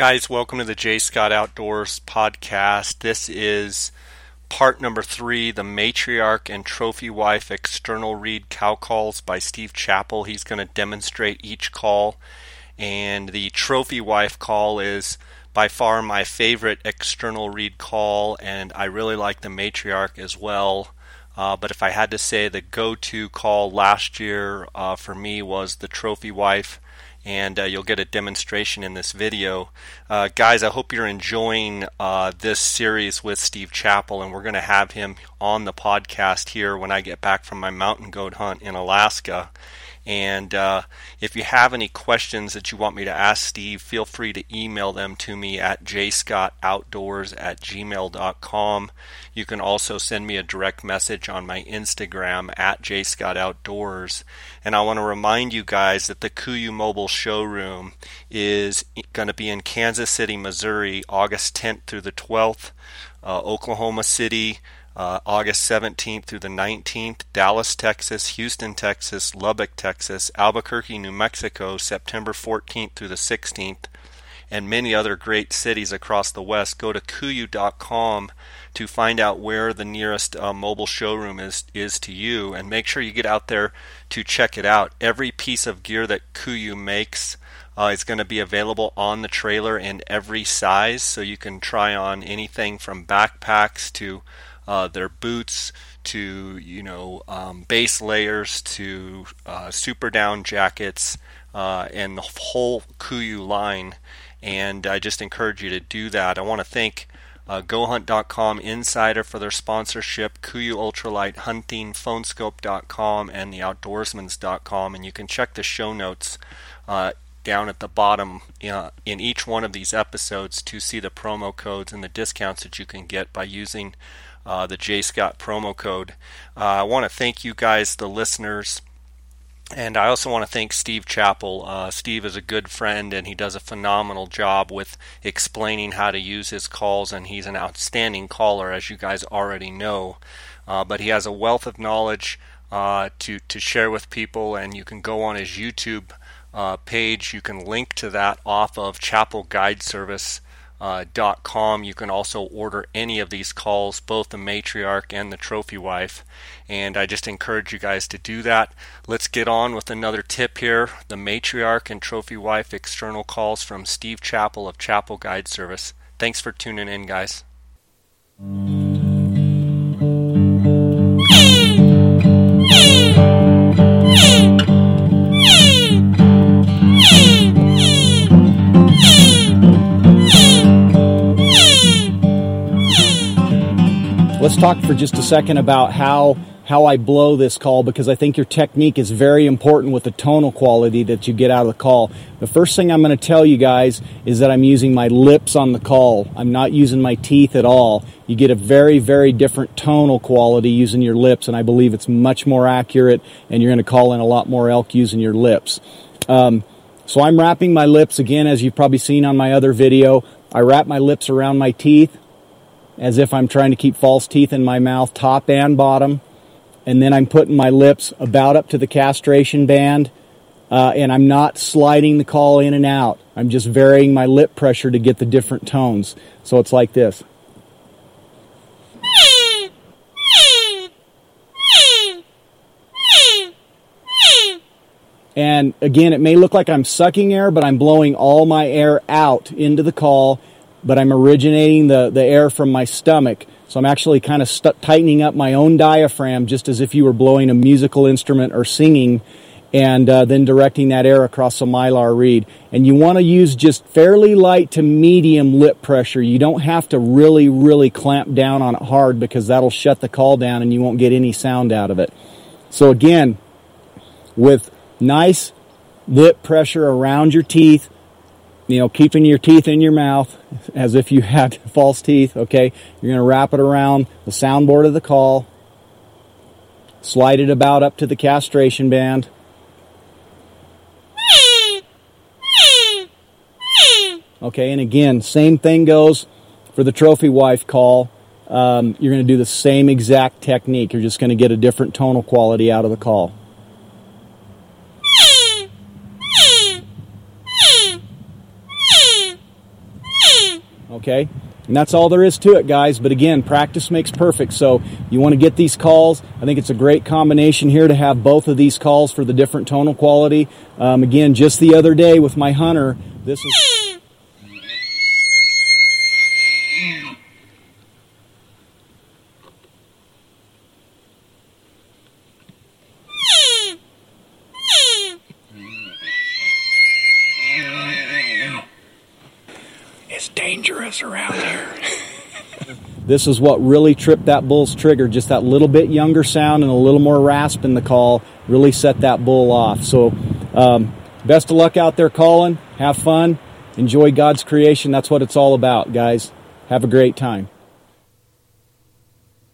Guys, welcome to the J Scott Outdoors podcast. This is part number three the matriarch and trophy wife external reed cow calls by Steve Chappell. He's going to demonstrate each call, and the trophy wife call is by far my favorite external reed call, and I really like the matriarch as well. Uh, but if I had to say the go to call last year uh, for me was the trophy wife and uh, you'll get a demonstration in this video. Uh, guys, I hope you're enjoying uh, this series with Steve Chappell, and we're going to have him on the podcast here when I get back from my mountain goat hunt in Alaska. And uh, if you have any questions that you want me to ask Steve, feel free to email them to me at jscottoutdoors at gmail.com. You can also send me a direct message on my Instagram at jscottoutdoors. And I want to remind you guys that the KUIU Mobile Showroom is going to be in Kansas City, Missouri, August 10th through the 12th, uh, Oklahoma City, uh, August 17th through the 19th, Dallas, Texas, Houston, Texas, Lubbock, Texas, Albuquerque, New Mexico, September 14th through the 16th, and many other great cities across the West. Go to KUIU.com to find out where the nearest uh, mobile showroom is is to you, and make sure you get out there to check it out. Every piece of gear that KUIU makes. Uh, is going to be available on the trailer in every size, so you can try on anything from backpacks to uh, their boots to you know um, base layers to uh, super down jackets uh, and the whole KUIU line. And I just encourage you to do that. I want to thank uh, GoHunt.com Insider for their sponsorship, KUIU Ultralight Hunting, PhoneSkope.com, and the Outdoorsmans.com. And you can check the show notes uh, down at the bottom uh, in each one of these episodes to see the promo codes and the discounts that you can get by using uh, the J Scott promo code. Uh, I want to thank you guys, the listeners. And I also want to thank Steve Chappell. Uh, Steve is a good friend and he does a phenomenal job with explaining how to use his calls, and he's an outstanding caller, as you guys already know. Uh, but he has a wealth of knowledge uh, to, to share with people, and you can go on his YouTube uh, page. You can link to that off of Chappell Guide Service uh, You can also order any of these calls, both the matriarch and the trophy wife. And I just encourage you guys to do that. Let's get on with another tip here the matriarch and trophy wife external calls from Steve Chappell of Chappell Guide Service. Thanks for tuning in, guys. let's talk for just a second about how how I blow this call because I think your technique is very important with the tonal quality that you get out of the call. The first thing I'm going to tell you guys is that I'm using my lips on the call. I'm not using my teeth at all. You get a very, very different tonal quality using your lips, and I believe it's much more accurate, and you're going to call in a lot more elk using your lips. Um, so I'm wrapping my lips again, as you've probably seen on my other video. I wrap my lips around my teeth as if I'm trying to keep false teeth in my mouth, top and bottom. And then I'm putting my lips about up to the castration band. Uh, and I'm not sliding the call in and out. I'm just varying my lip pressure to get the different tones. So it's like this. And again, it may look like I'm sucking air, but I'm blowing all my air out into the call but I'm originating the, the air from my stomach. So I'm actually kind of st- tightening up my own diaphragm just as if you were blowing a musical instrument or singing and uh, then directing that air across a mylar reed. And you want to use just fairly light to medium lip pressure. You don't have to really, really clamp down on it hard because that'll shut the call down and you won't get any sound out of it. So again, with nice lip pressure around your teeth, you know, keeping your teeth in your mouth as if you had false teeth, okay? You're going to wrap it around the soundboard of the call, slide it about up to the castration band. Okay, and again, same thing goes for the trophy wife call. Um, you're going to do the same exact technique. You're just going to get a different tonal quality out of the call. Okay? And that's all there is to it, guys. But again, practice makes perfect. So you want to get these calls. I think it's a great combination here to have both of these calls for the different tonal quality. Um, again, just the other day with my hunter, this is. It's dangerous around here. This is what really tripped that bull's trigger. Just that little bit younger sound and a little more rasp in the call really set that bull off. So, um, best of luck out there calling. Have fun. Enjoy God's creation. That's what it's all about, guys. Have a great time.